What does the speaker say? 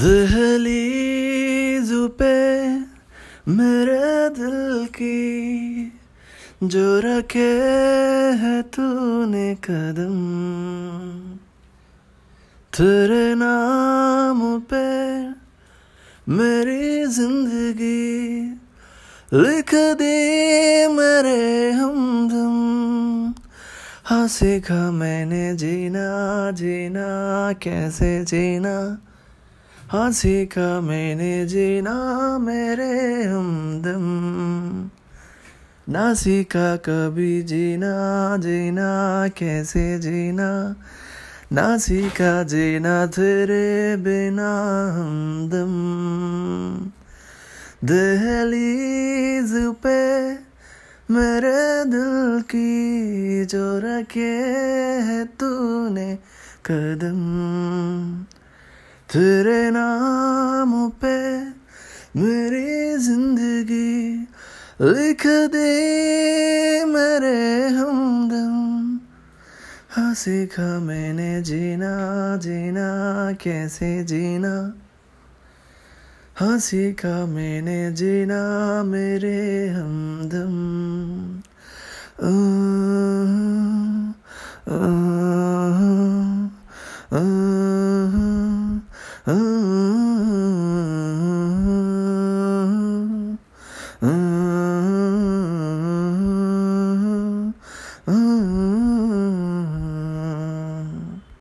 دہلیز پہ میرے دل کی جو رکھے ہے تو نے قدم تیرے نام پہ میری زندگی لکھ دی میرے ہمدم ہاں سیکھا میں نے جینا جینا کیسے جینا ہاں سیکھا میں نے جینا میرے ہمدم۔ نہ سیکھا کبھی جینا جینا، کیسے جینا؟ نہ سیکھا جینا تیرے بنا ہمدم۔ دہلیز پہ میرے دل کی جو رکھے ہے تو نے قدم۔ تیرے نام پہ میری زندگی لکھ دے میرے ہمدم ہاں سیکھا میں نے جینا جینا کیسے جینا ہاں سیکھا میں نے جینا میرے ہمدم Mm-hmm.